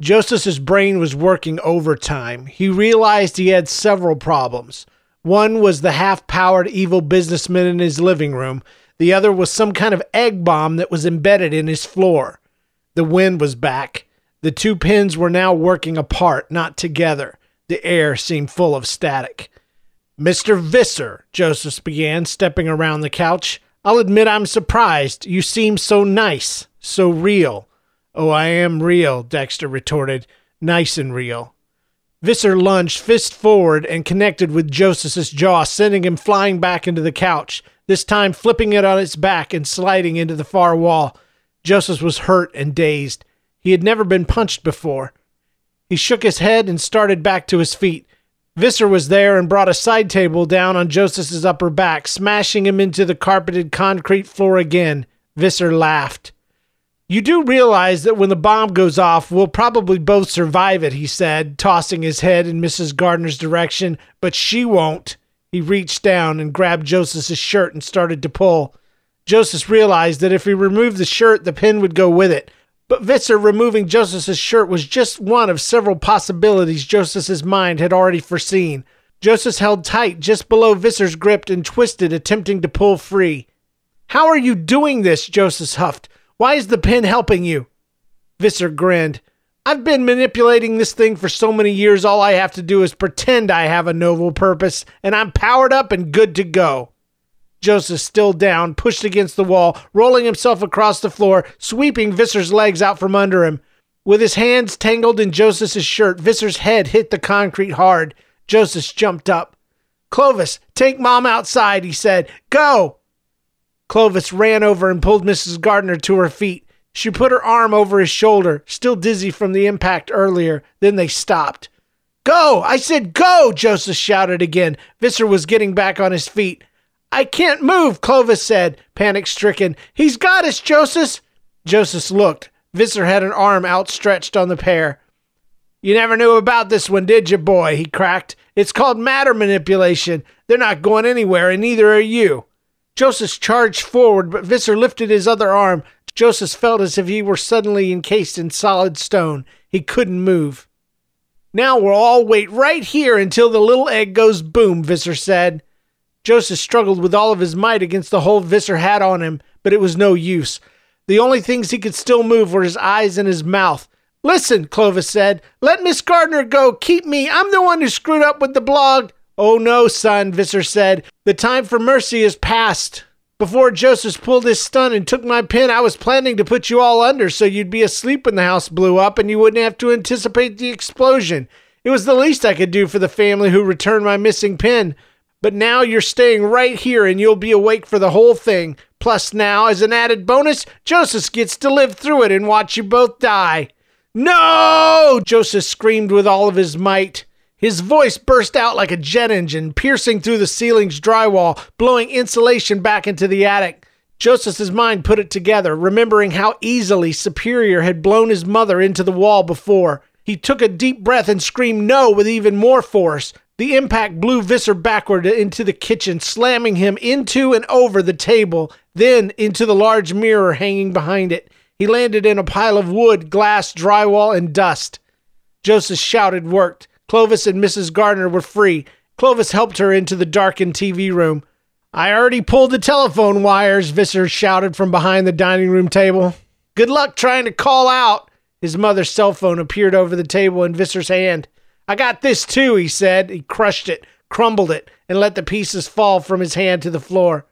Joseph's brain was working overtime. He realized he had several problems. One was the half powered evil businessman in his living room, the other was some kind of egg bomb that was embedded in his floor. The wind was back. The two pins were now working apart, not together. The air seemed full of static. Mr. Visser, Joseph began, stepping around the couch. I'll admit I'm surprised. You seem so nice, so real. Oh, I am real, Dexter retorted. Nice and real. Visser lunged fist forward and connected with Joseph's jaw, sending him flying back into the couch, this time flipping it on its back and sliding into the far wall. Joseph was hurt and dazed. He had never been punched before. He shook his head and started back to his feet. Visser was there and brought a side table down on Joseph's upper back, smashing him into the carpeted concrete floor again. Visser laughed. You do realize that when the bomb goes off, we'll probably both survive it, he said, tossing his head in Mrs. Gardner's direction, but she won't. He reached down and grabbed Joseph's shirt and started to pull. Joseph realized that if he removed the shirt, the pin would go with it. But Visser removing Joseph's shirt was just one of several possibilities Joseph's mind had already foreseen. Joseph held tight just below Visser's grip and twisted, attempting to pull free. How are you doing this? Joseph huffed. Why is the pin helping you? Visser grinned. I've been manipulating this thing for so many years, all I have to do is pretend I have a noble purpose, and I'm powered up and good to go. Joseph, still down, pushed against the wall, rolling himself across the floor, sweeping Visser's legs out from under him. With his hands tangled in Joseph's shirt, Visser's head hit the concrete hard. Joseph jumped up. Clovis, take Mom outside, he said. Go! Clovis ran over and pulled Mrs. Gardner to her feet. She put her arm over his shoulder, still dizzy from the impact earlier. Then they stopped. Go! I said go! Joseph shouted again. Visser was getting back on his feet. I can't move, Clovis said, panic stricken. He's got us, Joseph. Joseph looked. Visser had an arm outstretched on the pair. You never knew about this one, did you, boy? he cracked. It's called matter manipulation. They're not going anywhere, and neither are you. Joseph charged forward, but Visser lifted his other arm. Joseph felt as if he were suddenly encased in solid stone. He couldn't move. Now we'll all wait right here until the little egg goes boom, Visser said. Joseph struggled with all of his might against the hold Visser had on him, but it was no use. The only things he could still move were his eyes and his mouth. Listen, Clovis said. Let Miss Gardner go. Keep me. I'm the one who screwed up with the blog. Oh no, son, Visser said. The time for mercy is past. Before Joseph pulled his stunt and took my pin, I was planning to put you all under so you'd be asleep when the house blew up and you wouldn't have to anticipate the explosion. It was the least I could do for the family who returned my missing pin. But now you're staying right here and you'll be awake for the whole thing. Plus, now, as an added bonus, Joseph gets to live through it and watch you both die. No! Joseph screamed with all of his might. His voice burst out like a jet engine, piercing through the ceiling's drywall, blowing insulation back into the attic. Joseph's mind put it together, remembering how easily Superior had blown his mother into the wall before. He took a deep breath and screamed no with even more force. The impact blew Visser backward into the kitchen, slamming him into and over the table, then into the large mirror hanging behind it. He landed in a pile of wood, glass, drywall, and dust. Joseph shouted worked. Clovis and Mrs. Gardner were free. Clovis helped her into the darkened TV room. I already pulled the telephone wires, Visser shouted from behind the dining room table. Good luck trying to call out. His mother's cell phone appeared over the table in Visser's hand. I got this too, he said. He crushed it, crumbled it, and let the pieces fall from his hand to the floor.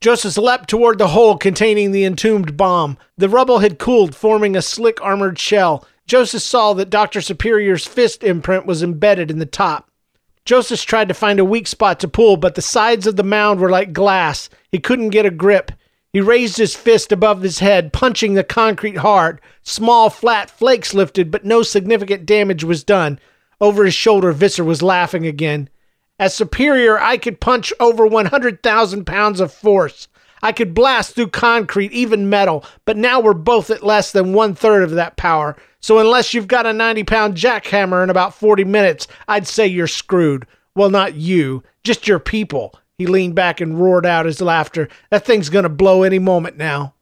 Joseph leapt toward the hole containing the entombed bomb. The rubble had cooled, forming a slick armored shell. Joseph saw that Dr. Superior's fist imprint was embedded in the top. Joseph tried to find a weak spot to pull, but the sides of the mound were like glass. He couldn't get a grip. He raised his fist above his head, punching the concrete hard. Small, flat flakes lifted, but no significant damage was done. Over his shoulder, Visser was laughing again. As superior, I could punch over 100,000 pounds of force. I could blast through concrete, even metal, but now we're both at less than one third of that power. So unless you've got a 90 pound jackhammer in about 40 minutes, I'd say you're screwed. Well, not you, just your people. He leaned back and roared out his laughter. That thing's gonna blow any moment now.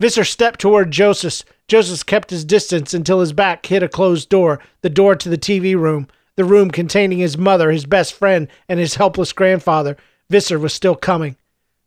Visser stepped toward Joseph. Joseph kept his distance until his back hit a closed door, the door to the TV room, the room containing his mother, his best friend, and his helpless grandfather. Visser was still coming.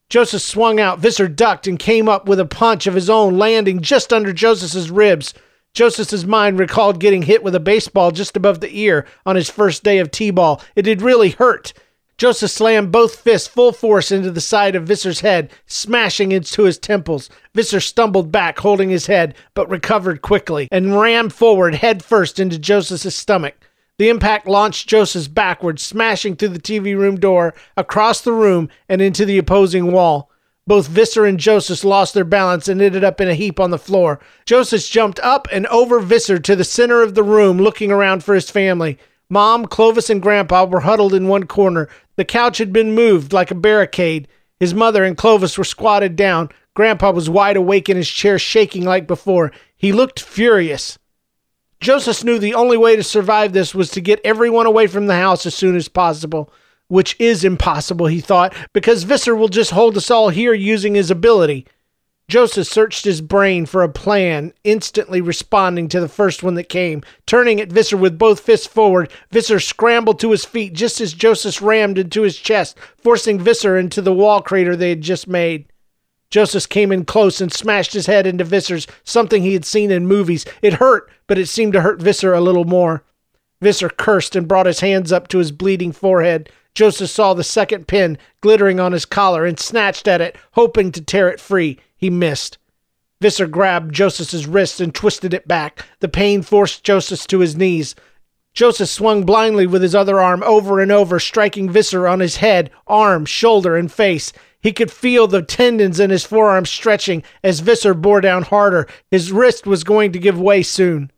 Joseph swung out. Visser ducked and came up with a punch of his own, landing just under Joseph's ribs. Joseph's mind recalled getting hit with a baseball just above the ear on his first day of T-ball. It had really hurt. Joseph slammed both fists full force into the side of Visser's head, smashing into his temples. Visser stumbled back, holding his head, but recovered quickly and rammed forward head first into Joseph's stomach. The impact launched Joseph backwards, smashing through the TV room door, across the room, and into the opposing wall. Both Visser and Joseph lost their balance and ended up in a heap on the floor. Joseph jumped up and over Visser to the center of the room, looking around for his family. Mom, Clovis, and Grandpa were huddled in one corner. The couch had been moved like a barricade. His mother and Clovis were squatted down. Grandpa was wide awake in his chair, shaking like before. He looked furious. Joseph knew the only way to survive this was to get everyone away from the house as soon as possible which is impossible, he thought, because Visser will just hold us all here using his ability. Joseph searched his brain for a plan, instantly responding to the first one that came. Turning at Visser with both fists forward, Visser scrambled to his feet just as Joseph rammed into his chest, forcing Visser into the wall crater they had just made. Joseph came in close and smashed his head into Visser's, something he had seen in movies. It hurt, but it seemed to hurt Visser a little more. Visser cursed and brought his hands up to his bleeding forehead. Joseph saw the second pin glittering on his collar and snatched at it, hoping to tear it free. He missed. Visser grabbed Joseph's wrist and twisted it back. The pain forced Joseph to his knees. Joseph swung blindly with his other arm over and over, striking Visser on his head, arm, shoulder, and face. He could feel the tendons in his forearm stretching as Visser bore down harder. His wrist was going to give way soon.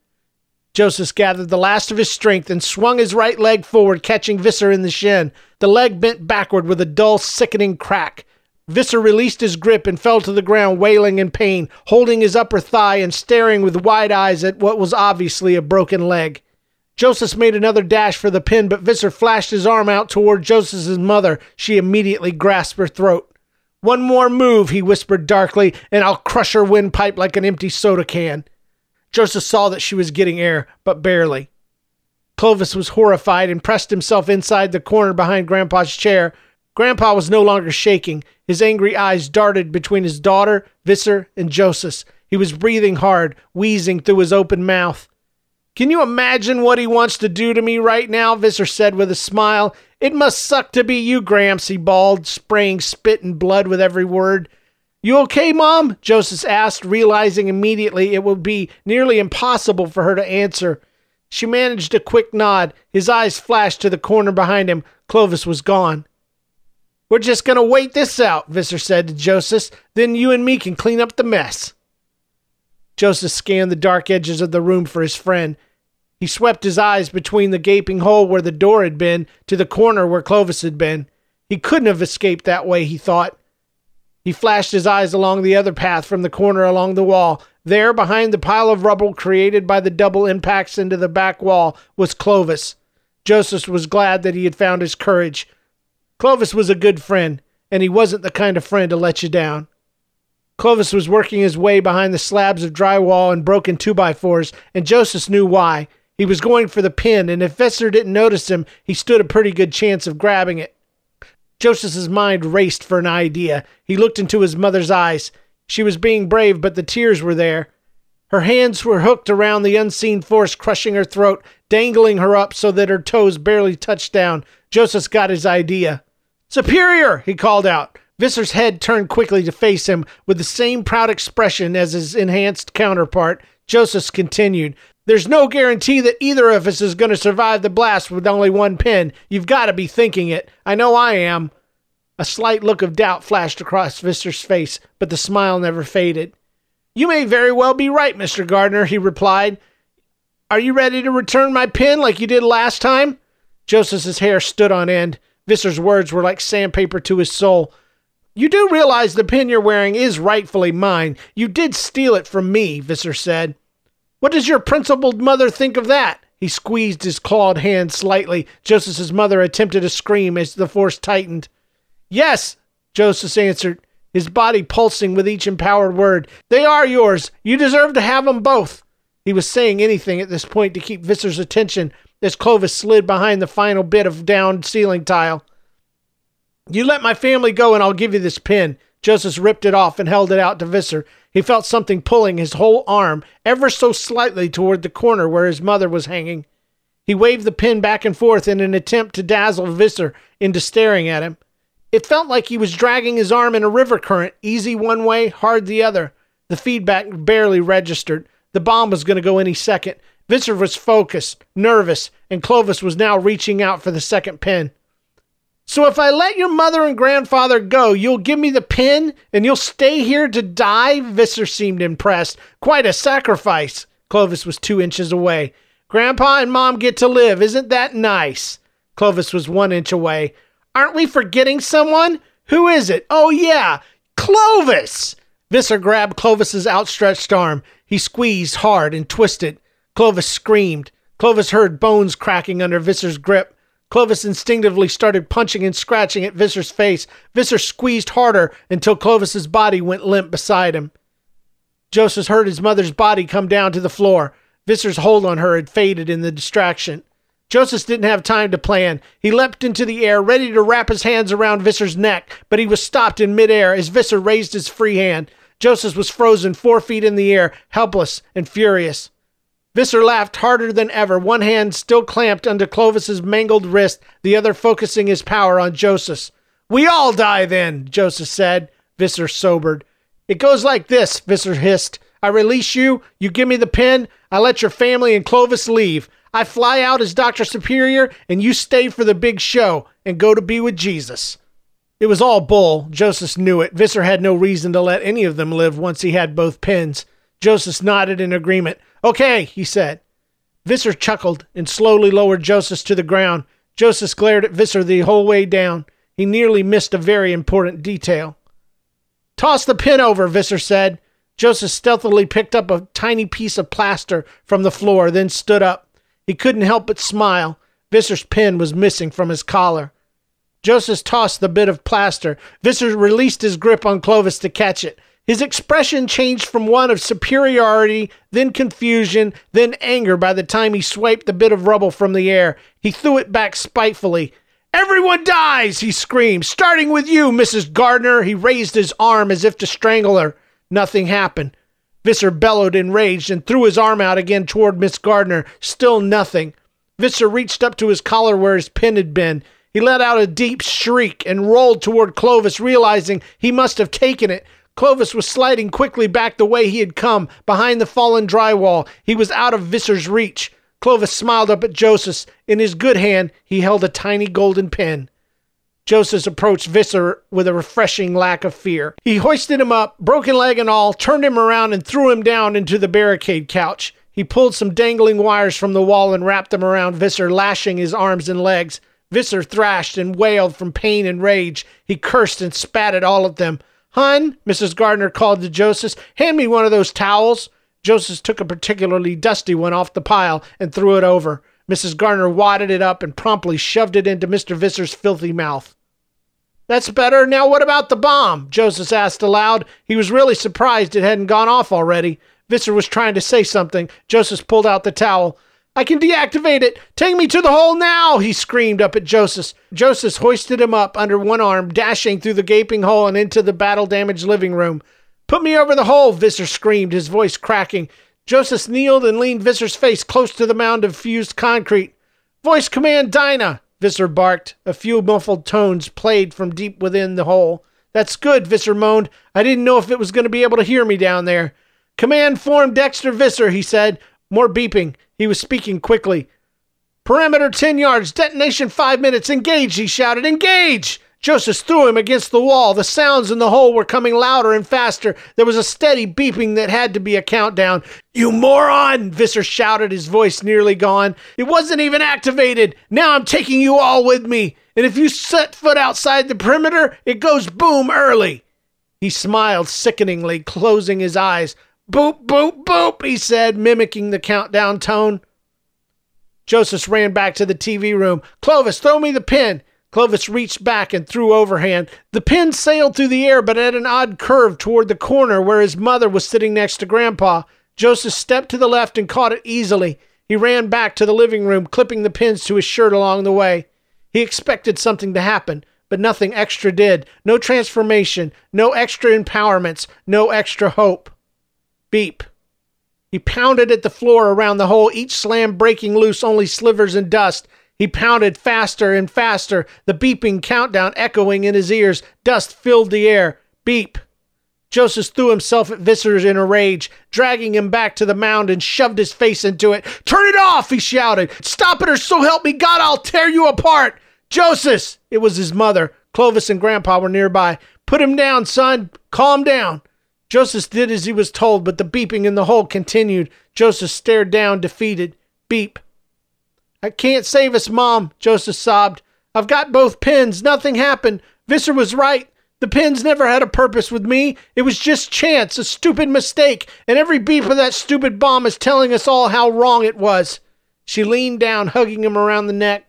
Joseph gathered the last of his strength and swung his right leg forward, catching Visser in the shin. The leg bent backward with a dull, sickening crack. Visser released his grip and fell to the ground, wailing in pain, holding his upper thigh and staring with wide eyes at what was obviously a broken leg. Joseph made another dash for the pin, but Visser flashed his arm out toward Joseph's mother. She immediately grasped her throat. One more move, he whispered darkly, and I'll crush her windpipe like an empty soda can. Joseph saw that she was getting air, but barely. Clovis was horrified and pressed himself inside the corner behind Grandpa's chair. Grandpa was no longer shaking. His angry eyes darted between his daughter, Visser, and Joseph. He was breathing hard, wheezing through his open mouth. Can you imagine what he wants to do to me right now? Visser said with a smile. It must suck to be you, Gramps, he bawled, spraying spit and blood with every word. You okay, Mom? Joseph asked, realizing immediately it would be nearly impossible for her to answer. She managed a quick nod. His eyes flashed to the corner behind him. Clovis was gone. We're just going to wait this out, Visser said to Joseph. Then you and me can clean up the mess. Joseph scanned the dark edges of the room for his friend. He swept his eyes between the gaping hole where the door had been to the corner where Clovis had been. He couldn't have escaped that way, he thought. He flashed his eyes along the other path from the corner along the wall. There, behind the pile of rubble created by the double impacts into the back wall, was Clovis. Joseph was glad that he had found his courage. Clovis was a good friend, and he wasn't the kind of friend to let you down. Clovis was working his way behind the slabs of drywall and broken two by fours, and Joseph knew why. He was going for the pin, and if Visser didn't notice him, he stood a pretty good chance of grabbing it. Joseph's mind raced for an idea. He looked into his mother's eyes. She was being brave, but the tears were there. Her hands were hooked around the unseen force crushing her throat, dangling her up so that her toes barely touched down. Joseph got his idea. Superior, he called out. Visser's head turned quickly to face him with the same proud expression as his enhanced counterpart. Joseph continued, There's no guarantee that either of us is going to survive the blast with only one pin. You've got to be thinking it. I know I am. A slight look of doubt flashed across Visser's face, but the smile never faded. You may very well be right, Mr. Gardner, he replied. Are you ready to return my pin like you did last time? Joseph's hair stood on end. Visser's words were like sandpaper to his soul. You do realize the pin you're wearing is rightfully mine. You did steal it from me, Visser said. What does your principled mother think of that? He squeezed his clawed hand slightly. Joseph's mother attempted a scream as the force tightened. Yes, Joseph answered. his body pulsing with each empowered word. They are yours. You deserve to have them both. He was saying anything at this point to keep Visser's attention as Clovis slid behind the final bit of downed ceiling tile. You let my family go and I'll give you this pin. Joseph ripped it off and held it out to Visser. He felt something pulling his whole arm ever so slightly toward the corner where his mother was hanging. He waved the pin back and forth in an attempt to dazzle Visser into staring at him. It felt like he was dragging his arm in a river current, easy one way, hard the other. The feedback barely registered. The bomb was going to go any second. Visser was focused, nervous, and Clovis was now reaching out for the second pin. So if I let your mother and grandfather go, you'll give me the pin and you'll stay here to die? Visser seemed impressed. Quite a sacrifice. Clovis was two inches away. Grandpa and Mom get to live. Isn't that nice? Clovis was one inch away. Aren't we forgetting someone? Who is it? Oh, yeah, Clovis! Visser grabbed Clovis's outstretched arm. He squeezed hard and twisted. Clovis screamed. Clovis heard bones cracking under Visser's grip. Clovis instinctively started punching and scratching at Visser's face. Visser squeezed harder until Clovis's body went limp beside him. Joseph heard his mother's body come down to the floor. Visser's hold on her had faded in the distraction. Joseph didn't have time to plan. He leapt into the air, ready to wrap his hands around Visser's neck, but he was stopped in midair as Visser raised his free hand. Joseph was frozen four feet in the air, helpless and furious. Visser laughed harder than ever, one hand still clamped under Clovis's mangled wrist, the other focusing his power on Joseph. We all die then, Joseph said. Visser sobered. It goes like this, Visser hissed. I release you, you give me the pin, I let your family and Clovis leave. I fly out as Dr. Superior, and you stay for the big show and go to be with Jesus. It was all bull. Joseph knew it. Visser had no reason to let any of them live once he had both pins. Joseph nodded in agreement. Okay, he said. Visser chuckled and slowly lowered Joseph to the ground. Joseph glared at Visser the whole way down. He nearly missed a very important detail. Toss the pin over, Visser said. Joseph stealthily picked up a tiny piece of plaster from the floor, then stood up. He couldn't help but smile. Visser's pin was missing from his collar. Joseph tossed the bit of plaster. Visser released his grip on Clovis to catch it. His expression changed from one of superiority, then confusion, then anger by the time he swiped the bit of rubble from the air. He threw it back spitefully. Everyone dies, he screamed, starting with you, Mrs. Gardner. He raised his arm as if to strangle her. Nothing happened. Visser bellowed enraged and threw his arm out again toward Miss Gardner. Still nothing. Visser reached up to his collar where his pin had been. He let out a deep shriek and rolled toward Clovis, realizing he must have taken it. Clovis was sliding quickly back the way he had come, behind the fallen drywall. He was out of Visser's reach. Clovis smiled up at Joseph. In his good hand, he held a tiny golden pen. Joseph approached Visser with a refreshing lack of fear. He hoisted him up, broken leg and all, turned him around, and threw him down into the barricade couch. He pulled some dangling wires from the wall and wrapped them around Visser, lashing his arms and legs. Visser thrashed and wailed from pain and rage. He cursed and spat at all of them. Hun, Mrs. Gardner called to Joseph, hand me one of those towels. Joseph took a particularly dusty one off the pile and threw it over. Mrs. Gardner wadded it up and promptly shoved it into Mr. Visser's filthy mouth. That's better. Now, what about the bomb? Joseph asked aloud. He was really surprised it hadn't gone off already. Visser was trying to say something. Joseph pulled out the towel. I can deactivate it. Take me to the hole now, he screamed up at Joseph. Joseph hoisted him up under one arm, dashing through the gaping hole and into the battle damaged living room. Put me over the hole, Visser screamed, his voice cracking. Joseph kneeled and leaned Visser's face close to the mound of fused concrete. Voice command Dinah, Visser barked. A few muffled tones played from deep within the hole. That's good, Visser moaned. I didn't know if it was going to be able to hear me down there. Command form Dexter Visser, he said. More beeping. He was speaking quickly. Perimeter 10 yards, detonation 5 minutes, engage, he shouted. Engage! Joseph threw him against the wall. The sounds in the hole were coming louder and faster. There was a steady beeping that had to be a countdown. You moron! Visser shouted, his voice nearly gone. It wasn't even activated. Now I'm taking you all with me. And if you set foot outside the perimeter, it goes boom early. He smiled sickeningly, closing his eyes. Boop, boop, boop, he said, mimicking the countdown tone. Joseph ran back to the TV room. Clovis, throw me the pin. Clovis reached back and threw overhand. The pin sailed through the air, but at an odd curve toward the corner where his mother was sitting next to Grandpa. Joseph stepped to the left and caught it easily. He ran back to the living room, clipping the pins to his shirt along the way. He expected something to happen, but nothing extra did. No transformation, no extra empowerments, no extra hope. Beep. He pounded at the floor around the hole, each slam breaking loose only slivers and dust. He pounded faster and faster, the beeping countdown echoing in his ears. Dust filled the air. Beep. Joseph threw himself at Visser in a rage, dragging him back to the mound and shoved his face into it. Turn it off, he shouted. Stop it or so help me God, I'll tear you apart. Joseph! It was his mother. Clovis and Grandpa were nearby. Put him down, son. Calm down. Joseph did as he was told, but the beeping in the hole continued. Joseph stared down, defeated. Beep. I can't save us, Mom, Joseph sobbed. I've got both pins. Nothing happened. Visser was right. The pins never had a purpose with me. It was just chance, a stupid mistake, and every beep of that stupid bomb is telling us all how wrong it was. She leaned down, hugging him around the neck.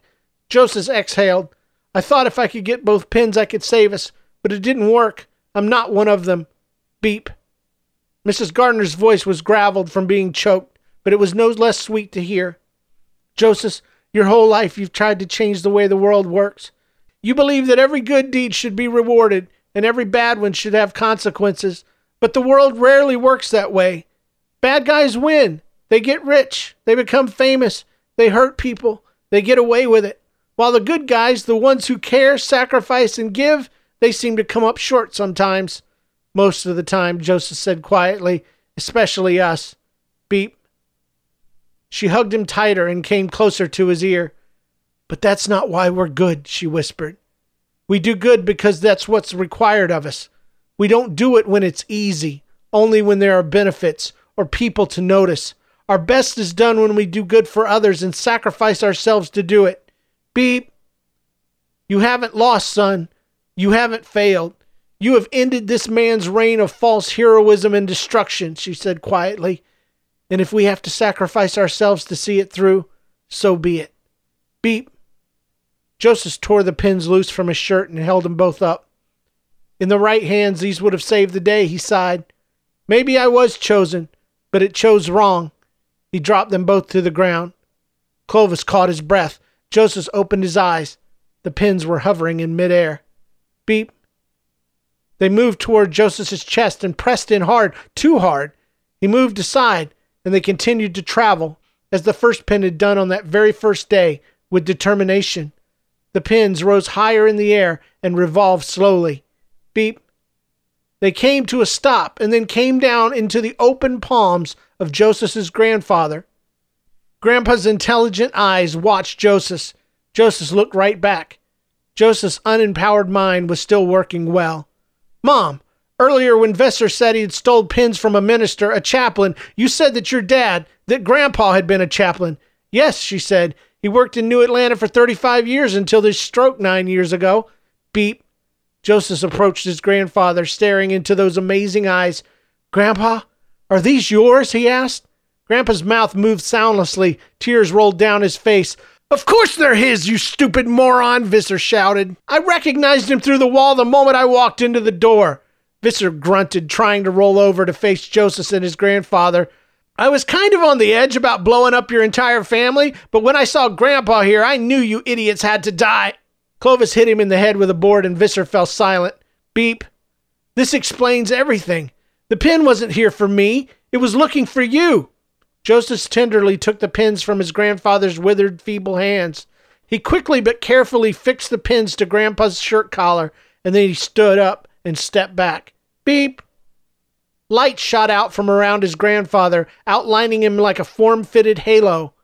Joseph exhaled. I thought if I could get both pins, I could save us, but it didn't work. I'm not one of them. Beep. Mrs. Gardner's voice was graveled from being choked, but it was no less sweet to hear. Joseph, your whole life you've tried to change the way the world works. You believe that every good deed should be rewarded and every bad one should have consequences, but the world rarely works that way. Bad guys win. They get rich. They become famous. They hurt people. They get away with it. While the good guys, the ones who care, sacrifice, and give, they seem to come up short sometimes. Most of the time, Joseph said quietly, especially us. Beep. She hugged him tighter and came closer to his ear. But that's not why we're good, she whispered. We do good because that's what's required of us. We don't do it when it's easy, only when there are benefits or people to notice. Our best is done when we do good for others and sacrifice ourselves to do it. Beep. You haven't lost, son. You haven't failed. You have ended this man's reign of false heroism and destruction, she said quietly. And if we have to sacrifice ourselves to see it through, so be it. Beep. Joseph tore the pins loose from his shirt and held them both up. In the right hands, these would have saved the day, he sighed. Maybe I was chosen, but it chose wrong. He dropped them both to the ground. Clovis caught his breath. Joseph opened his eyes. The pins were hovering in midair. Beep. They moved toward Joseph's chest and pressed in hard, too hard. He moved aside, and they continued to travel, as the first pin had done on that very first day, with determination. The pins rose higher in the air and revolved slowly. Beep. They came to a stop and then came down into the open palms of Joseph's grandfather. Grandpa's intelligent eyes watched Joseph. Joseph looked right back. Joseph's unempowered mind was still working well. Mom, earlier when Visser said he had stole pins from a minister, a chaplain, you said that your dad, that Grandpa had been a chaplain. Yes, she said. He worked in New Atlanta for 35 years until his stroke nine years ago. Beep. Joseph approached his grandfather, staring into those amazing eyes. Grandpa, are these yours? he asked. Grandpa's mouth moved soundlessly. Tears rolled down his face. Of course they're his, you stupid moron, Visser shouted. I recognized him through the wall the moment I walked into the door. Visser grunted, trying to roll over to face Joseph and his grandfather. I was kind of on the edge about blowing up your entire family, but when I saw Grandpa here, I knew you idiots had to die. Clovis hit him in the head with a board and Visser fell silent. Beep. This explains everything. The pin wasn't here for me, it was looking for you. Joseph tenderly took the pins from his grandfather's withered, feeble hands. He quickly but carefully fixed the pins to Grandpa's shirt collar, and then he stood up and stepped back. Beep. Light shot out from around his grandfather, outlining him like a form fitted halo.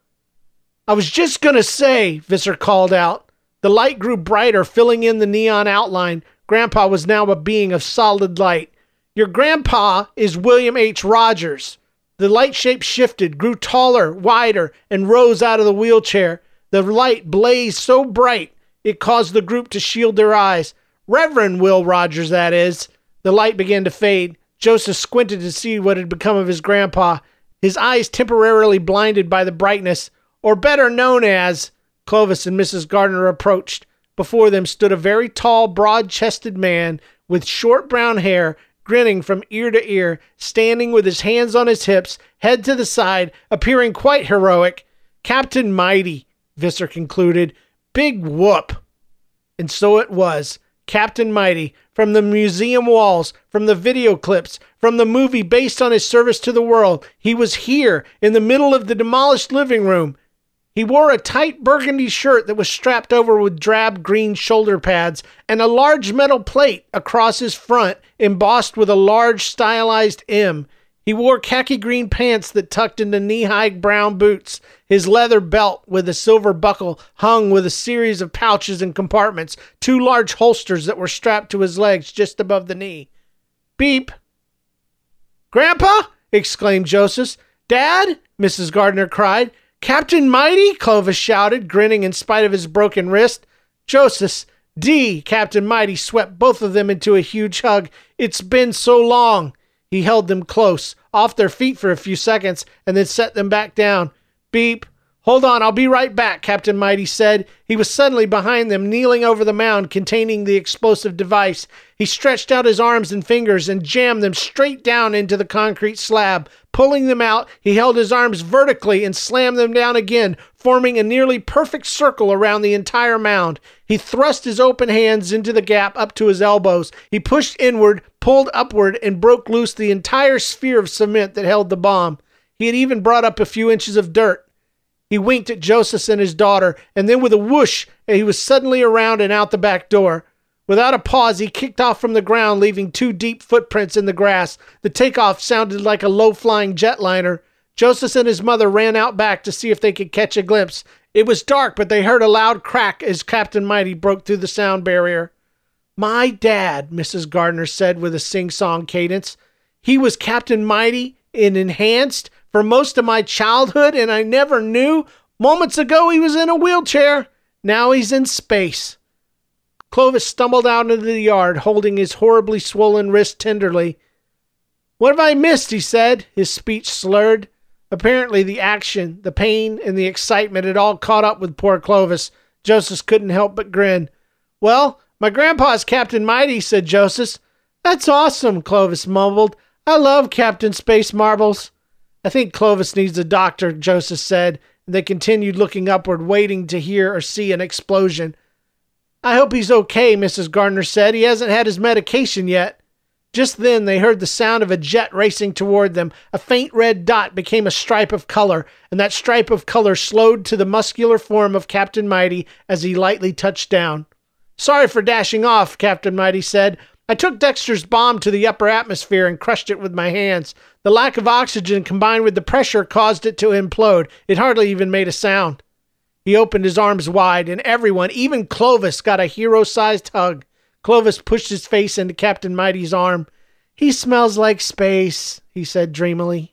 I was just to say, Visser called out. The light grew brighter, filling in the neon outline. Grandpa was now a being of solid light. Your grandpa is William H. Rogers. The light shape shifted, grew taller, wider, and rose out of the wheelchair. The light blazed so bright it caused the group to shield their eyes. Reverend Will Rogers, that is. The light began to fade. Joseph squinted to see what had become of his grandpa, his eyes temporarily blinded by the brightness, or better known as. Clovis and Mrs. Gardner approached. before them stood a very tall, broad chested man with short brown hair, grinning from ear to ear, standing with his hands on his hips, head to the side, appearing quite heroic. Captain Mighty, Visser concluded. Big whoop. And so it was. Captain Mighty, from the museum walls, from the video clips, from the movie based on his service to the world, he was here in the middle of the demolished living room. He wore a tight burgundy shirt that was strapped over with drab green shoulder pads and a large metal plate across his front embossed with a large stylized M. He wore khaki green pants that tucked into knee high brown boots. His leather belt with a silver buckle hung with a series of pouches and compartments, two large holsters that were strapped to his legs just above the knee. Beep. Grandpa! exclaimed Joseph. Dad! Mrs. Gardner cried. Captain Mighty! Clovis shouted, grinning in spite of his broken wrist. Joseph, D, Captain Mighty swept both of them into a huge hug. It's been so long. He held them close, off their feet for a few seconds, and then set them back down. Beep. Hold on, I'll be right back, Captain Mighty said. He was suddenly behind them, kneeling over the mound containing the explosive device. He stretched out his arms and fingers and jammed them straight down into the concrete slab. Pulling them out, he held his arms vertically and slammed them down again, forming a nearly perfect circle around the entire mound. He thrust his open hands into the gap up to his elbows. He pushed inward, pulled upward, and broke loose the entire sphere of cement that held the bomb. He had even brought up a few inches of dirt. He winked at Joseph and his daughter, and then with a whoosh, he was suddenly around and out the back door. Without a pause, he kicked off from the ground, leaving two deep footprints in the grass. The takeoff sounded like a low flying jetliner. Joseph and his mother ran out back to see if they could catch a glimpse. It was dark, but they heard a loud crack as Captain Mighty broke through the sound barrier. My dad, Mrs. Gardner said with a sing song cadence. He was Captain Mighty in Enhanced for most of my childhood, and I never knew. Moments ago, he was in a wheelchair. Now he's in space. Clovis stumbled out into the yard, holding his horribly swollen wrist tenderly. What have I missed? he said, his speech slurred. Apparently, the action, the pain, and the excitement had all caught up with poor Clovis. Joseph couldn't help but grin. Well, my grandpa's Captain Mighty, said Joseph. That's awesome, Clovis mumbled. I love Captain Space Marbles. I think Clovis needs a doctor, Joseph said, and they continued looking upward, waiting to hear or see an explosion. I hope he's okay, Mrs. Gardner said. He hasn't had his medication yet. Just then they heard the sound of a jet racing toward them. A faint red dot became a stripe of color, and that stripe of color slowed to the muscular form of Captain Mighty as he lightly touched down. Sorry for dashing off, Captain Mighty said. I took Dexter's bomb to the upper atmosphere and crushed it with my hands. The lack of oxygen combined with the pressure caused it to implode. It hardly even made a sound. He opened his arms wide, and everyone, even Clovis, got a hero sized hug. Clovis pushed his face into Captain Mighty's arm. He smells like space, he said dreamily.